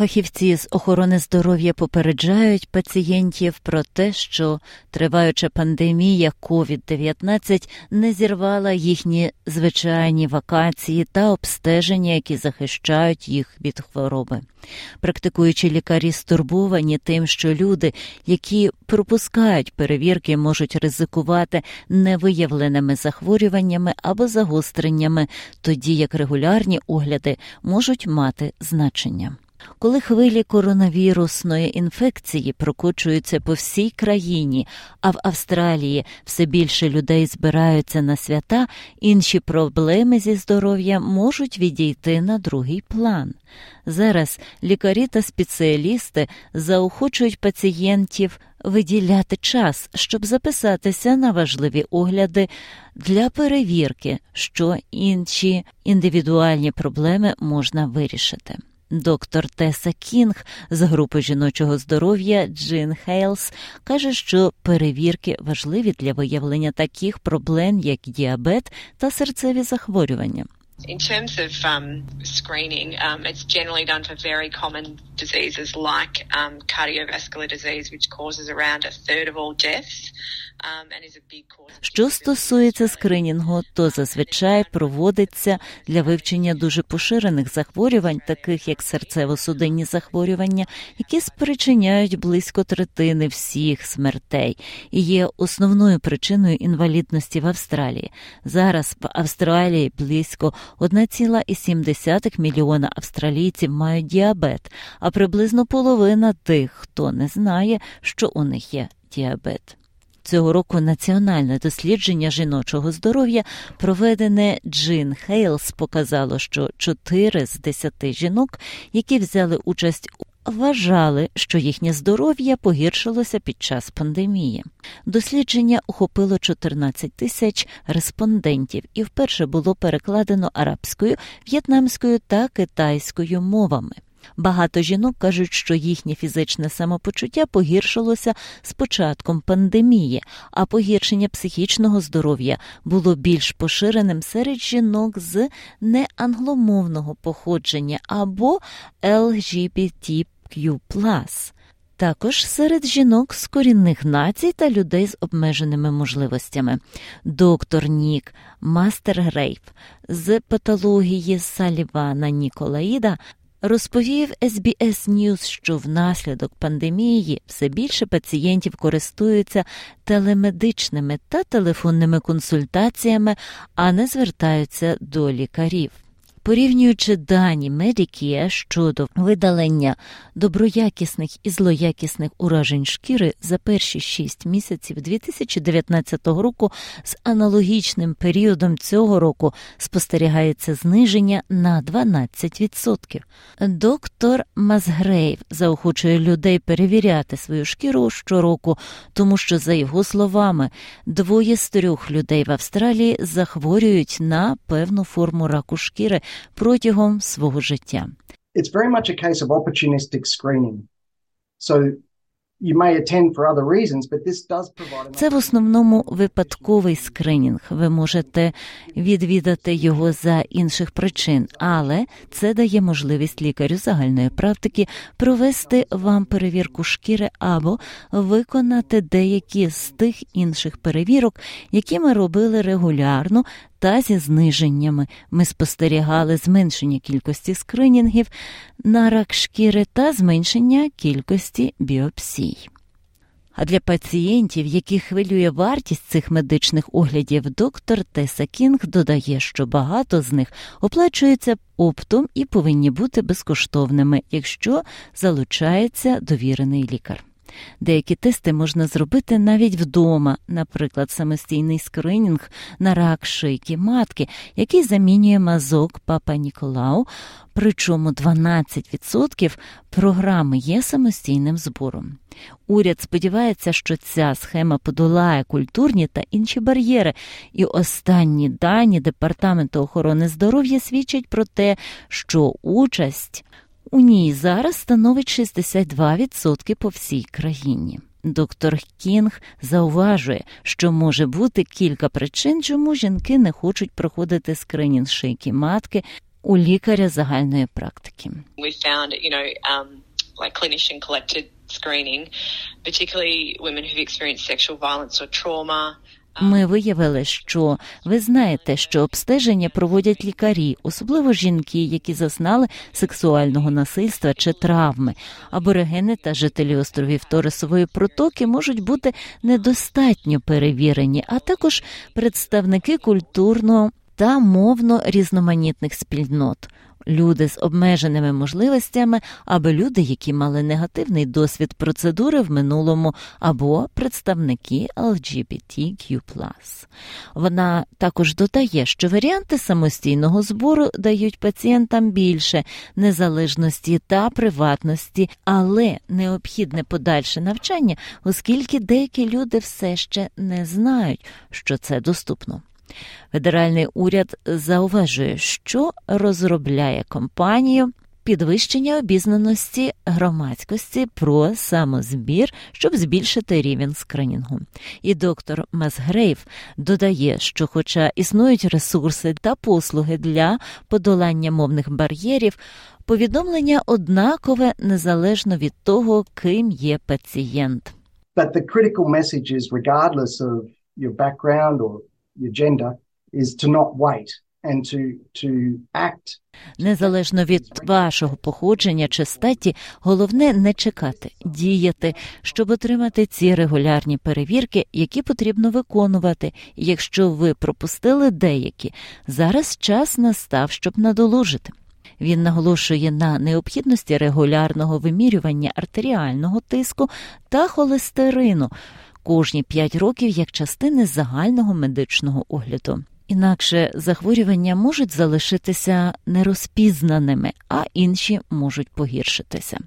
Фахівці з охорони здоров'я попереджають пацієнтів про те, що триваюча пандемія COVID-19 не зірвала їхні звичайні вакації та обстеження, які захищають їх від хвороби. Практикуючі лікарі стурбовані тим, що люди, які пропускають перевірки, можуть ризикувати невиявленими захворюваннями або загостреннями, тоді як регулярні огляди можуть мати значення. Коли хвилі коронавірусної інфекції прокочуються по всій країні, а в Австралії все більше людей збираються на свята, інші проблеми зі здоров'ям можуть відійти на другий план. Зараз лікарі та спеціалісти заохочують пацієнтів виділяти час, щоб записатися на важливі огляди для перевірки, що інші індивідуальні проблеми можна вирішити. Доктор Теса Кінг з групи жіночого здоров'я Джин Хейлс каже, що перевірки важливі для виявлення таких проблем, як діабет та серцеві захворювання. In terms of um, screening, um, it's generally done for very common diseases like um, cardiovascular disease, which causes around a third of all deaths. Що стосується скринінгу, то зазвичай проводиться для вивчення дуже поширених захворювань, таких як серцево-судинні захворювання, які спричиняють близько третини всіх смертей і є основною причиною інвалідності в Австралії. Зараз в Австралії близько 1,7 мільйона австралійців мають діабет, а приблизно половина тих, хто не знає, що у них є діабет. Цього року національне дослідження жіночого здоров'я, проведене Джин Хейлс, показало, що 4 з 10 жінок, які взяли участь Вважали, що їхнє здоров'я погіршилося під час пандемії. Дослідження охопило 14 тисяч респондентів і вперше було перекладено арабською, в'єтнамською та китайською мовами. Багато жінок кажуть, що їхнє фізичне самопочуття погіршилося з початком пандемії, а погіршення психічного здоров'я було більш поширеним серед жінок з неангломовного походження або LGBTQ+. Також серед жінок з корінних націй та людей з обмеженими можливостями. Доктор Нік Мастер Мастергрейв з патології Салівана Ніколаїда Розповів SBS News, що внаслідок пандемії все більше пацієнтів користуються телемедичними та телефонними консультаціями, а не звертаються до лікарів. Порівнюючи дані Medicare щодо видалення доброякісних і злоякісних уражень шкіри за перші 6 місяців 2019 року з аналогічним періодом цього року спостерігається зниження на 12%. Доктор Мазгрейв заохочує людей перевіряти свою шкіру щороку, тому що, за його словами, двоє з трьох людей в Австралії захворюють на певну форму раку шкіри протягом свого життя. It's very much a case of opportunistic screening. So це в основному випадковий скринінг. Ви можете відвідати його за інших причин, але це дає можливість лікарю загальної практики провести вам перевірку шкіри або виконати деякі з тих інших перевірок, які ми робили регулярно. Та зі зниженнями ми спостерігали зменшення кількості скринінгів на рак шкіри та зменшення кількості біопсій. А для пацієнтів, яких хвилює вартість цих медичних оглядів, доктор Теса Кінг додає, що багато з них оплачується оптом і повинні бути безкоштовними, якщо залучається довірений лікар. Деякі тести можна зробити навіть вдома, наприклад, самостійний скринінг на рак шийки матки, який замінює мазок Папа Ніколау, причому 12% програми є самостійним збором. Уряд сподівається, що ця схема подолає культурні та інші бар'єри, і останні дані Департаменту охорони здоров'я свідчать про те, що участь У ній зараз становить 62% по всій країні. Доктор Кінг зауважує, що може бути кілька причин, чому жінки не хочуть проходити скринінг шийки матки у лікаря загальної практики. We found, you know, um, like clinician collected screening, particularly women who've experienced sexual violence or trauma. Ми виявили, що ви знаєте, що обстеження проводять лікарі, особливо жінки, які зазнали сексуального насильства чи травми. Аборигени та жителі островів Торисової протоки можуть бути недостатньо перевірені, а також представники культурно та мовно різноманітних спільнот. Люди з обмеженими можливостями, або люди, які мали негативний досвід процедури в минулому, або представники LGBTQ+. Вона також додає, що варіанти самостійного збору дають пацієнтам більше незалежності та приватності, але необхідне подальше навчання, оскільки деякі люди все ще не знають, що це доступно. Федеральний уряд зауважує, що розробляє компанію підвищення обізнаності громадськості про самозбір, щоб збільшити рівень скринінгу. І доктор Масгрейв додає, що, хоча існують ресурси та послуги для подолання мовних бар'єрів, повідомлення однакове незалежно від того, ким є пацієнт. But the critical message is regardless of your background or gender is to not wait and to to act Незалежно від вашого походження чи статі, головне не чекати, діяти, щоб отримати ці регулярні перевірки, які потрібно виконувати. Якщо ви пропустили деякі, зараз час настав, щоб надолужити. Він наголошує на необхідності регулярного вимірювання артеріального тиску та холестерину кожні 5 років як частини загального медичного огляду. Інакше захворювання можуть залишитися нерозпізнаними, а інші можуть погіршитися.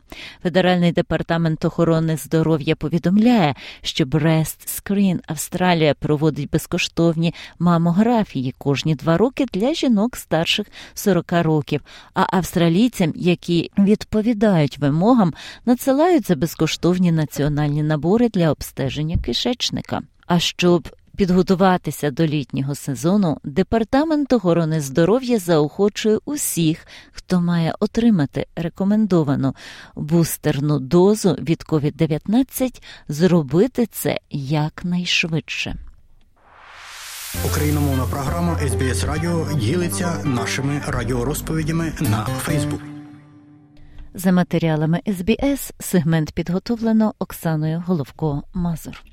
Федеральний департамент охорони здоров'я повідомляє, що Breast Screen Австралія проводить безкоштовні мамографії кожні два роки для жінок старших 40 років. А австралійцям, які відповідають вимогам, надсилають за безкоштовні національні набори для обстеження кишечника. А щоб Підготуватися до літнього сезону департамент охорони здоров'я заохочує усіх, хто має отримати рекомендовану бустерну дозу від COVID-19, зробити це якнайшвидше. Україномовна програма СБС Радіо ділиться нашими радіорозповідями на Фейсбук. За матеріалами СБС сегмент підготовлено Оксаною Головко Мазур.